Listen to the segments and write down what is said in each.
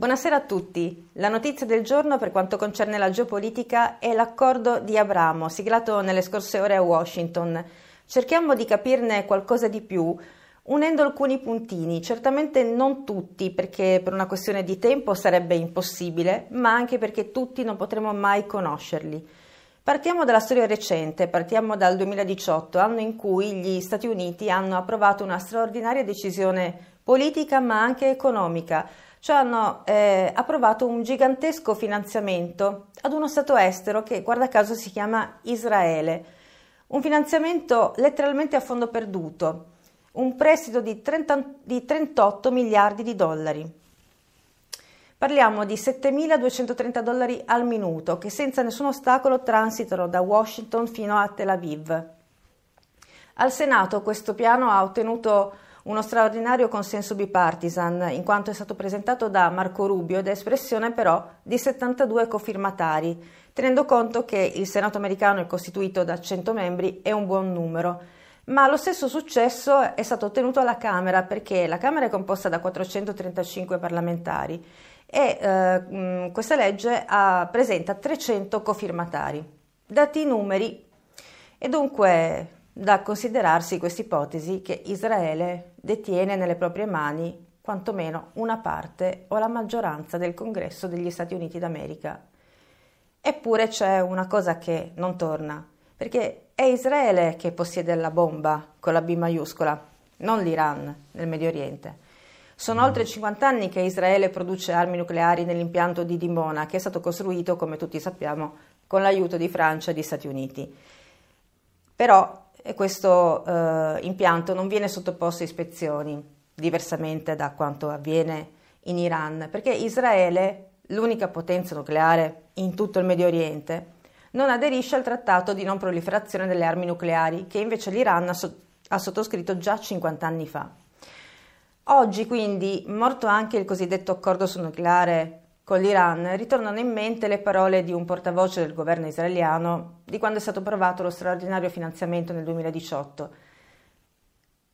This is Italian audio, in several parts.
Buonasera a tutti. La notizia del giorno per quanto concerne la geopolitica è l'accordo di Abramo, siglato nelle scorse ore a Washington. Cerchiamo di capirne qualcosa di più, unendo alcuni puntini, certamente non tutti, perché per una questione di tempo sarebbe impossibile, ma anche perché tutti non potremo mai conoscerli. Partiamo dalla storia recente, partiamo dal 2018, anno in cui gli Stati Uniti hanno approvato una straordinaria decisione politica ma anche economica cioè hanno eh, approvato un gigantesco finanziamento ad uno Stato estero che guarda caso si chiama Israele, un finanziamento letteralmente a fondo perduto, un prestito di, 30, di 38 miliardi di dollari. Parliamo di 7.230 dollari al minuto che senza nessun ostacolo transitano da Washington fino a Tel Aviv. Al Senato questo piano ha ottenuto uno straordinario consenso bipartisan, in quanto è stato presentato da Marco Rubio ed è espressione però di 72 cofirmatari, tenendo conto che il Senato americano è costituito da 100 membri è un buon numero. Ma lo stesso successo è stato ottenuto alla Camera perché la Camera è composta da 435 parlamentari e eh, questa legge ha, presenta 300 cofirmatari. Dati i numeri e dunque da considerarsi questa ipotesi che Israele detiene nelle proprie mani quantomeno una parte o la maggioranza del congresso degli Stati Uniti d'America. Eppure c'è una cosa che non torna, perché è Israele che possiede la bomba con la B maiuscola, non l'Iran nel Medio Oriente. Sono oltre 50 anni che Israele produce armi nucleari nell'impianto di Dimona, che è stato costruito, come tutti sappiamo, con l'aiuto di Francia e di Stati Uniti. Però e questo eh, impianto non viene sottoposto a ispezioni, diversamente da quanto avviene in Iran, perché Israele, l'unica potenza nucleare in tutto il Medio Oriente, non aderisce al trattato di non proliferazione delle armi nucleari, che invece l'Iran ha, so- ha sottoscritto già 50 anni fa. Oggi, quindi, morto anche il cosiddetto accordo sul nucleare con l'Iran ritornano in mente le parole di un portavoce del governo israeliano di quando è stato approvato lo straordinario finanziamento nel 2018.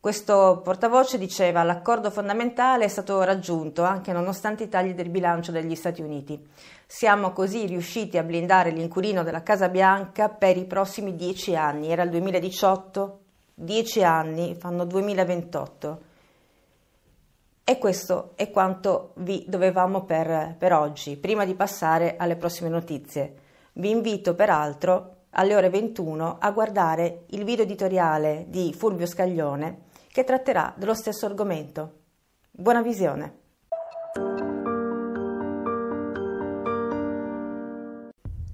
Questo portavoce diceva l'accordo fondamentale è stato raggiunto anche nonostante i tagli del bilancio degli Stati Uniti. Siamo così riusciti a blindare l'inquilino della Casa Bianca per i prossimi dieci anni. Era il 2018, dieci anni, fanno 2028. E questo è quanto vi dovevamo per, per oggi. Prima di passare alle prossime notizie, vi invito peraltro alle ore 21 a guardare il video editoriale di Fulvio Scaglione che tratterà dello stesso argomento. Buona visione!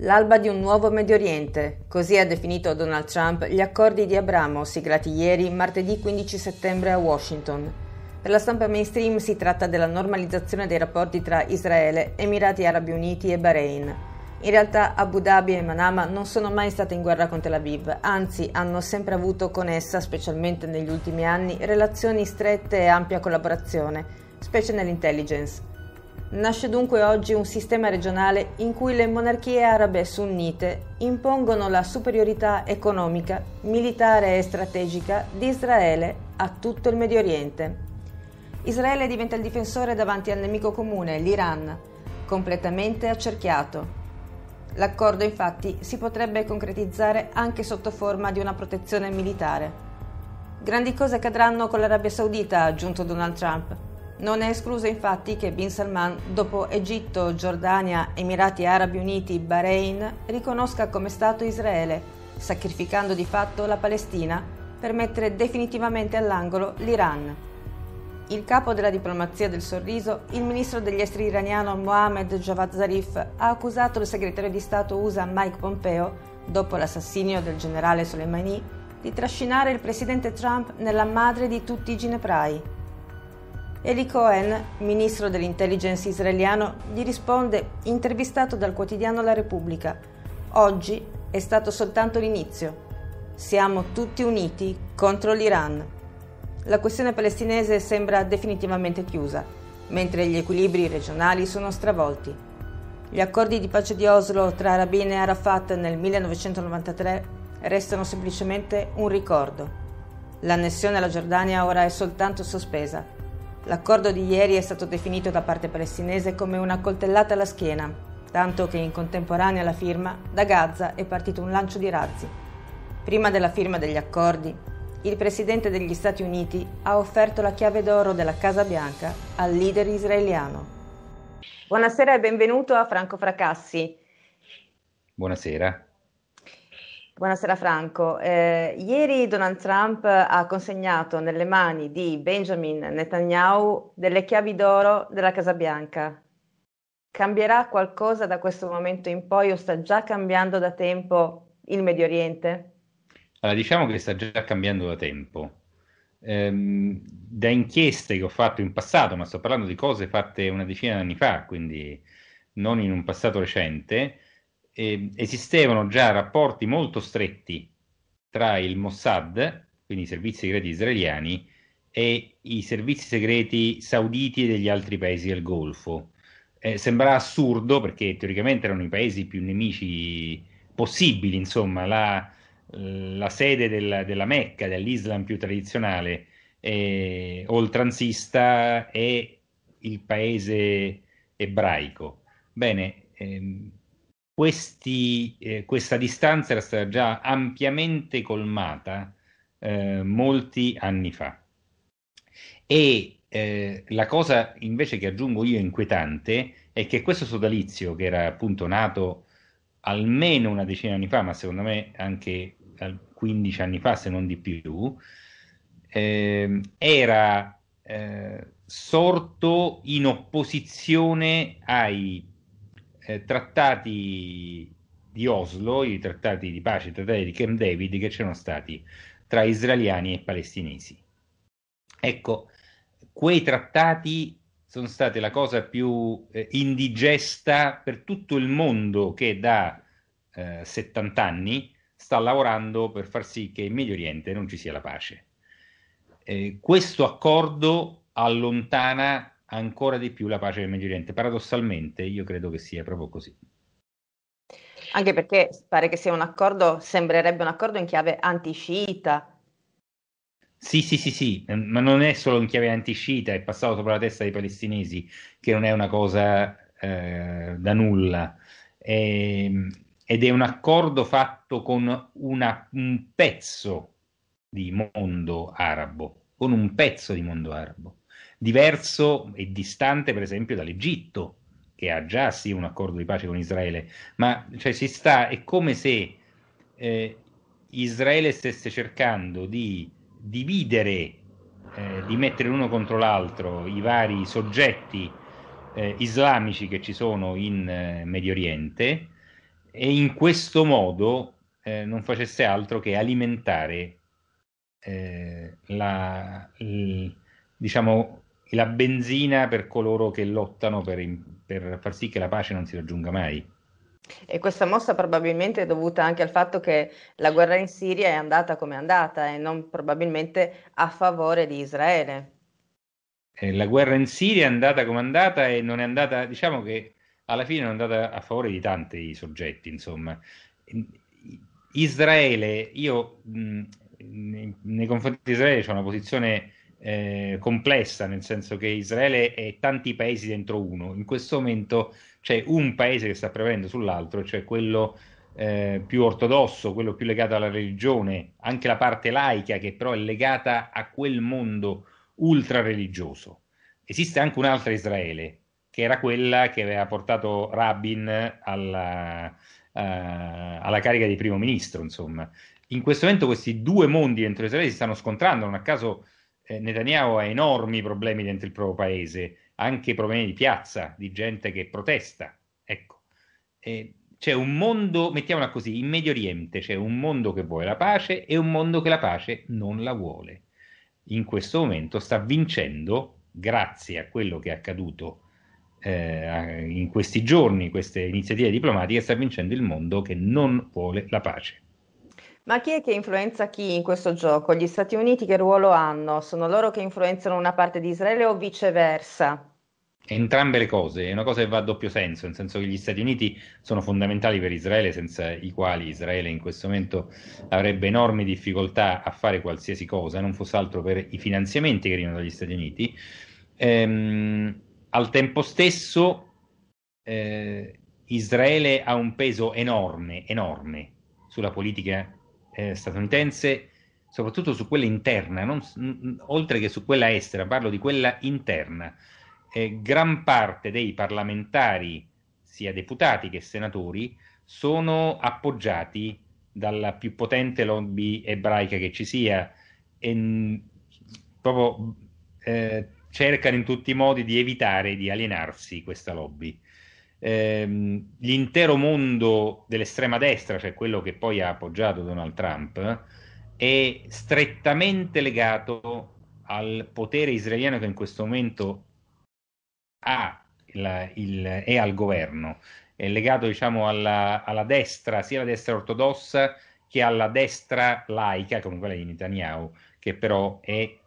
L'alba di un nuovo Medio Oriente, così ha definito Donald Trump gli accordi di Abramo siglati ieri, martedì 15 settembre a Washington per la stampa mainstream si tratta della normalizzazione dei rapporti tra Israele, Emirati Arabi Uniti e Bahrain. In realtà Abu Dhabi e Manama non sono mai state in guerra con Tel Aviv, anzi hanno sempre avuto con essa, specialmente negli ultimi anni, relazioni strette e ampia collaborazione, specie nell'intelligence. Nasce dunque oggi un sistema regionale in cui le monarchie arabe sunnite impongono la superiorità economica, militare e strategica di Israele a tutto il Medio Oriente. Israele diventa il difensore davanti al nemico comune, l'Iran, completamente accerchiato. L'accordo infatti si potrebbe concretizzare anche sotto forma di una protezione militare. Grandi cose accadranno con l'Arabia Saudita, ha aggiunto Donald Trump. Non è escluso infatti che Bin Salman, dopo Egitto, Giordania, Emirati Arabi Uniti, Bahrain, riconosca come Stato Israele, sacrificando di fatto la Palestina per mettere definitivamente all'angolo l'Iran. Il capo della diplomazia del sorriso, il ministro degli esteri iraniano Mohammed Javad Zarif, ha accusato il segretario di Stato USA Mike Pompeo, dopo l'assassinio del generale Soleimani, di trascinare il presidente Trump nella madre di tutti i gineprai. Eli Cohen, ministro dell'intelligence israeliano, gli risponde, intervistato dal quotidiano La Repubblica, oggi è stato soltanto l'inizio. Siamo tutti uniti contro l'Iran la questione palestinese sembra definitivamente chiusa, mentre gli equilibri regionali sono stravolti. Gli accordi di pace di Oslo tra Rabin e Arafat nel 1993 restano semplicemente un ricordo. L'annessione alla Giordania ora è soltanto sospesa. L'accordo di ieri è stato definito da parte palestinese come una coltellata alla schiena, tanto che in contemporanea alla firma da Gaza è partito un lancio di razzi. Prima della firma degli accordi, il presidente degli Stati Uniti ha offerto la chiave d'oro della Casa Bianca al leader israeliano. Buonasera e benvenuto a Franco Fracassi. Buonasera. Buonasera Franco. Eh, ieri Donald Trump ha consegnato nelle mani di Benjamin Netanyahu delle chiavi d'oro della Casa Bianca. Cambierà qualcosa da questo momento in poi o sta già cambiando da tempo il Medio Oriente? Allora, diciamo che sta già cambiando da tempo. Ehm, da inchieste che ho fatto in passato, ma sto parlando di cose fatte una decina di anni fa, quindi non in un passato recente, eh, esistevano già rapporti molto stretti tra il Mossad, quindi i servizi segreti israeliani, e i servizi segreti sauditi e degli altri paesi del Golfo. Eh, sembra assurdo perché teoricamente erano i paesi più nemici possibili, insomma, la, la sede del, della Mecca, dell'Islam più tradizionale, eh, oltranzista, è il paese ebraico. Bene, ehm, questi, eh, questa distanza era stata già ampiamente colmata eh, molti anni fa. E eh, la cosa invece che aggiungo io inquietante è che questo sodalizio, che era appunto nato almeno una decina di anni fa, ma secondo me anche 15 anni fa, se non di più, eh, era eh, sorto in opposizione ai eh, trattati di Oslo, i trattati di pace, i trattati di Camp David che c'erano stati tra israeliani e palestinesi. Ecco, quei trattati sono stati la cosa più eh, indigesta per tutto il mondo che da eh, 70 anni sta lavorando per far sì che in Medio Oriente non ci sia la pace. Eh, questo accordo allontana ancora di più la pace del Medio Oriente. Paradossalmente, io credo che sia proprio così. Anche perché pare che sia un accordo, sembrerebbe un accordo in chiave anti-sciita. Sì, sì, sì, sì, ma non è solo in chiave anti-sciita, è passato sopra la testa dei palestinesi, che non è una cosa eh, da nulla. E, ehm, ed è un accordo fatto con una, un pezzo di mondo arabo, con un pezzo di mondo arabo. Diverso e distante per esempio dall'Egitto, che ha già sì un accordo di pace con Israele, ma cioè, si sta, è come se eh, Israele stesse cercando di dividere, eh, di mettere l'uno contro l'altro i vari soggetti eh, islamici che ci sono in eh, Medio Oriente e in questo modo eh, non facesse altro che alimentare eh, la, l, diciamo, la benzina per coloro che lottano per, per far sì che la pace non si raggiunga mai. E questa mossa probabilmente è dovuta anche al fatto che la guerra in Siria è andata come è andata e non probabilmente a favore di Israele. Eh, la guerra in Siria è andata come è andata e non è andata, diciamo che alla fine è andata a favore di tanti soggetti, insomma. Israele, io mh, nei, nei confronti di Israele c'è una posizione eh, complessa, nel senso che Israele è tanti paesi dentro uno. In questo momento c'è un paese che sta prevalendo sull'altro, cioè quello eh, più ortodosso, quello più legato alla religione, anche la parte laica che però è legata a quel mondo ultra religioso. Esiste anche un'altra Israele, che era quella che aveva portato Rabin alla, uh, alla carica di primo ministro, insomma. In questo momento questi due mondi dentro Israele si stanno scontrando, non a caso eh, Netanyahu ha enormi problemi dentro il proprio paese, anche problemi di piazza, di gente che protesta. Ecco, eh, c'è un mondo, mettiamola così, in Medio Oriente c'è un mondo che vuole la pace e un mondo che la pace non la vuole. In questo momento sta vincendo, grazie a quello che è accaduto eh, in questi giorni, queste iniziative diplomatiche, sta vincendo il mondo che non vuole la pace. Ma chi è che influenza chi in questo gioco? Gli Stati Uniti che ruolo hanno? Sono loro che influenzano una parte di Israele o viceversa? Entrambe le cose, è una cosa che va a doppio senso, nel senso che gli Stati Uniti sono fondamentali per Israele, senza i quali Israele in questo momento avrebbe enormi difficoltà a fare qualsiasi cosa, non fosse altro per i finanziamenti che arrivano dagli Stati Uniti, Ehm, al tempo stesso eh, Israele ha un peso enorme, enorme sulla politica eh, statunitense, soprattutto su quella interna, non, oltre che su quella estera, parlo di quella interna. Eh, gran parte dei parlamentari, sia deputati che senatori, sono appoggiati dalla più potente lobby ebraica che ci sia e proprio eh, cercano in tutti i modi di evitare di alienarsi questa lobby. Eh, l'intero mondo dell'estrema destra, cioè quello che poi ha appoggiato Donald Trump, è strettamente legato al potere israeliano che in questo momento ha il, il, è al governo è legato diciamo, alla, alla, destra, sia alla destra ortodossa che alla destra laica, come quella di Netanyahu, che però è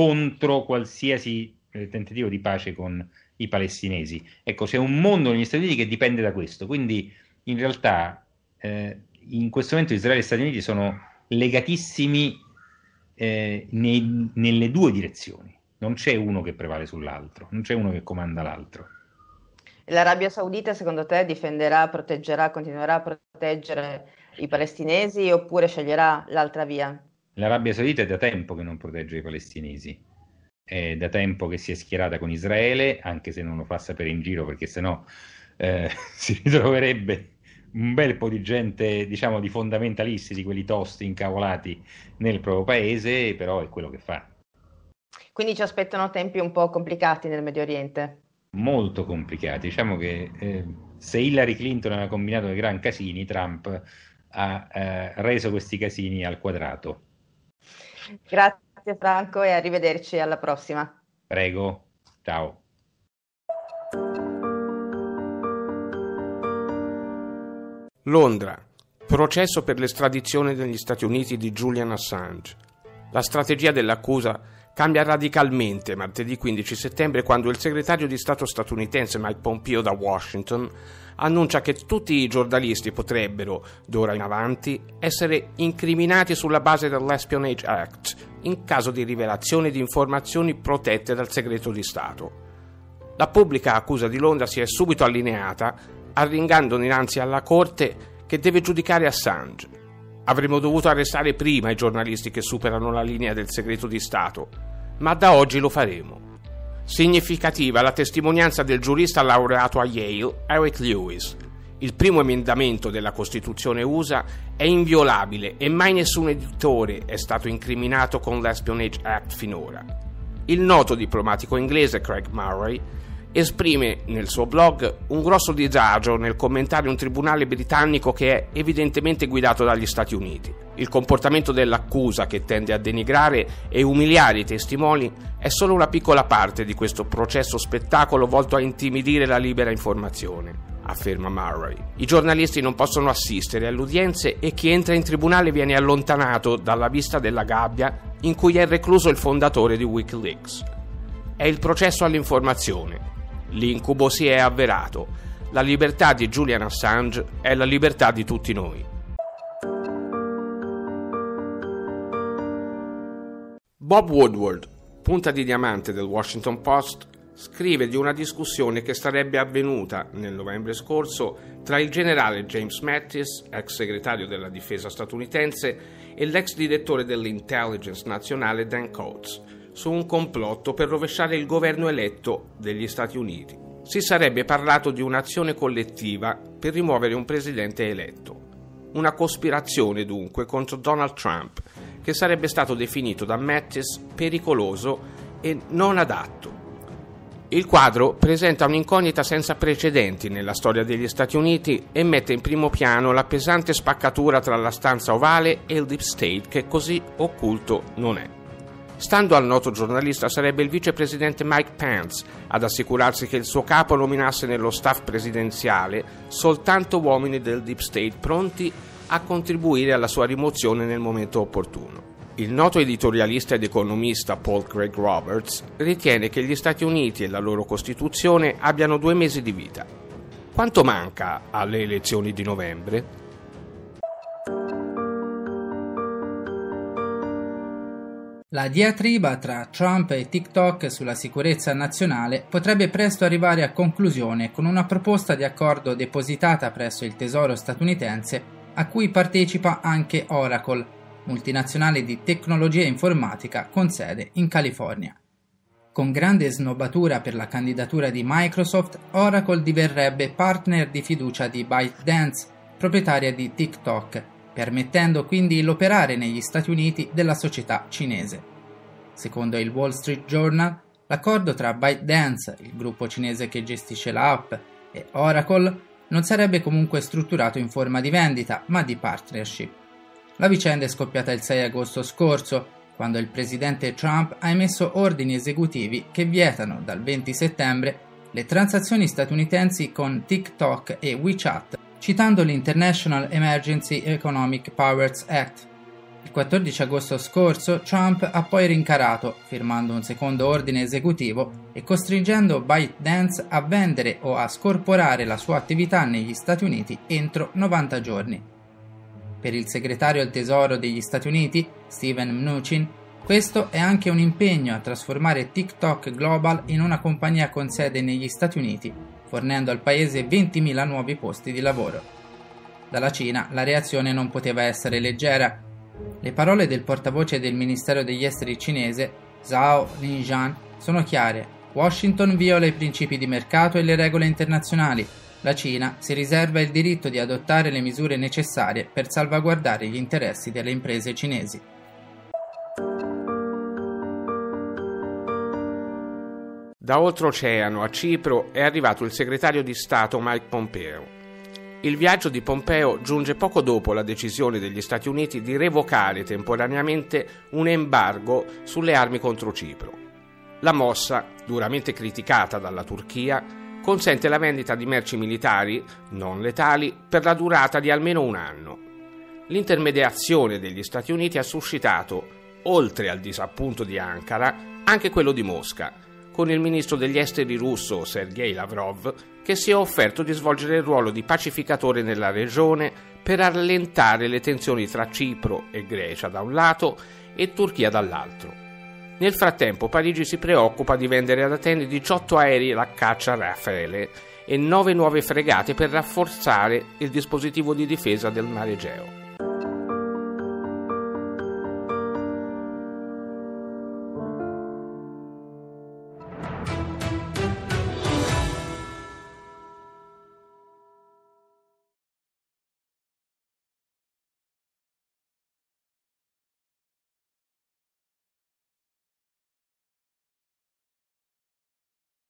contro qualsiasi eh, tentativo di pace con i palestinesi. Ecco, c'è un mondo negli Stati Uniti che dipende da questo, quindi in realtà eh, in questo momento Israele e Stati Uniti sono legatissimi eh, nei, nelle due direzioni, non c'è uno che prevale sull'altro, non c'è uno che comanda l'altro. L'Arabia Saudita secondo te difenderà, proteggerà, continuerà a proteggere i palestinesi oppure sceglierà l'altra via? L'Arabia Saudita è da tempo che non protegge i palestinesi, è da tempo che si è schierata con Israele, anche se non lo fa sapere in giro perché sennò eh, si ritroverebbe un bel po' di gente, diciamo, di fondamentalisti, di quelli tosti, incavolati nel proprio paese, però è quello che fa. Quindi ci aspettano tempi un po' complicati nel Medio Oriente molto complicati. Diciamo che eh, se Hillary Clinton aveva combinato dei gran casini, Trump ha eh, reso questi casini al quadrato. Grazie Franco e arrivederci alla prossima. Prego, ciao. Londra. Processo per l'estradizione negli Stati Uniti di Julian Assange. La strategia dell'accusa cambia radicalmente martedì 15 settembre quando il segretario di Stato statunitense Mike Pompeo da Washington annuncia che tutti i giornalisti potrebbero, d'ora in avanti, essere incriminati sulla base dell'Espionage Act in caso di rivelazione di informazioni protette dal segreto di Stato. La pubblica accusa di Londra si è subito allineata, arringando dinanzi alla Corte che deve giudicare Assange. Avremmo dovuto arrestare prima i giornalisti che superano la linea del segreto di Stato, ma da oggi lo faremo. Significativa la testimonianza del giurista laureato a Yale, Eric Lewis. Il primo emendamento della Costituzione USA è inviolabile e mai nessun editore è stato incriminato con l'Espionage Act finora. Il noto diplomatico inglese Craig Murray esprime nel suo blog un grosso disagio nel commentare un tribunale britannico che è evidentemente guidato dagli Stati Uniti. Il comportamento dell'accusa che tende a denigrare e umiliare i testimoni è solo una piccola parte di questo processo spettacolo volto a intimidire la libera informazione afferma Murray. I giornalisti non possono assistere alle udienze e chi entra in tribunale viene allontanato dalla vista della gabbia in cui è recluso il fondatore di Wikileaks. È il processo all'informazione, L'incubo si è avverato. La libertà di Julian Assange è la libertà di tutti noi. Bob Woodward, punta di diamante del Washington Post, scrive di una discussione che sarebbe avvenuta nel novembre scorso tra il generale James Mattis, ex segretario della difesa statunitense, e l'ex direttore dell'intelligence nazionale Dan Coates su un complotto per rovesciare il governo eletto degli Stati Uniti. Si sarebbe parlato di un'azione collettiva per rimuovere un presidente eletto. Una cospirazione dunque contro Donald Trump, che sarebbe stato definito da Mattis pericoloso e non adatto. Il quadro presenta un'incognita senza precedenti nella storia degli Stati Uniti e mette in primo piano la pesante spaccatura tra la stanza ovale e il deep state che così occulto non è. Stando al noto giornalista, sarebbe il vicepresidente Mike Pence ad assicurarsi che il suo capo nominasse nello staff presidenziale soltanto uomini del deep state pronti a contribuire alla sua rimozione nel momento opportuno. Il noto editorialista ed economista Paul Craig Roberts ritiene che gli Stati Uniti e la loro Costituzione abbiano due mesi di vita. Quanto manca alle elezioni di novembre? La diatriba tra Trump e TikTok sulla sicurezza nazionale potrebbe presto arrivare a conclusione con una proposta di accordo depositata presso il Tesoro statunitense a cui partecipa anche Oracle, multinazionale di tecnologia informatica con sede in California. Con grande snobbatura per la candidatura di Microsoft, Oracle diverrebbe partner di fiducia di ByteDance, proprietaria di TikTok, permettendo quindi l'operare negli Stati Uniti della società cinese. Secondo il Wall Street Journal, l'accordo tra ByteDance, il gruppo cinese che gestisce l'app, e Oracle non sarebbe comunque strutturato in forma di vendita, ma di partnership. La vicenda è scoppiata il 6 agosto scorso, quando il presidente Trump ha emesso ordini esecutivi che vietano dal 20 settembre le transazioni statunitensi con TikTok e WeChat citando l'International Emergency Economic Powers Act. Il 14 agosto scorso Trump ha poi rincarato, firmando un secondo ordine esecutivo e costringendo ByteDance a vendere o a scorporare la sua attività negli Stati Uniti entro 90 giorni. Per il segretario al Tesoro degli Stati Uniti, Steven Mnuchin, questo è anche un impegno a trasformare TikTok Global in una compagnia con sede negli Stati Uniti fornendo al paese 20.000 nuovi posti di lavoro. Dalla Cina la reazione non poteva essere leggera. Le parole del portavoce del Ministero degli Esteri cinese, Zhao Linjian, sono chiare. Washington viola i principi di mercato e le regole internazionali. La Cina si riserva il diritto di adottare le misure necessarie per salvaguardare gli interessi delle imprese cinesi. Da oltreoceano a Cipro è arrivato il segretario di Stato Mike Pompeo. Il viaggio di Pompeo giunge poco dopo la decisione degli Stati Uniti di revocare temporaneamente un embargo sulle armi contro Cipro. La mossa, duramente criticata dalla Turchia, consente la vendita di merci militari non letali per la durata di almeno un anno. L'intermediazione degli Stati Uniti ha suscitato, oltre al disappunto di Ankara, anche quello di Mosca, con il ministro degli esteri russo Sergei Lavrov, che si è offerto di svolgere il ruolo di pacificatore nella regione per allentare le tensioni tra Cipro e Grecia da un lato e Turchia dall'altro. Nel frattempo Parigi si preoccupa di vendere ad Atene 18 aerei alla caccia Rafale e 9 nuove fregate per rafforzare il dispositivo di difesa del mare Egeo.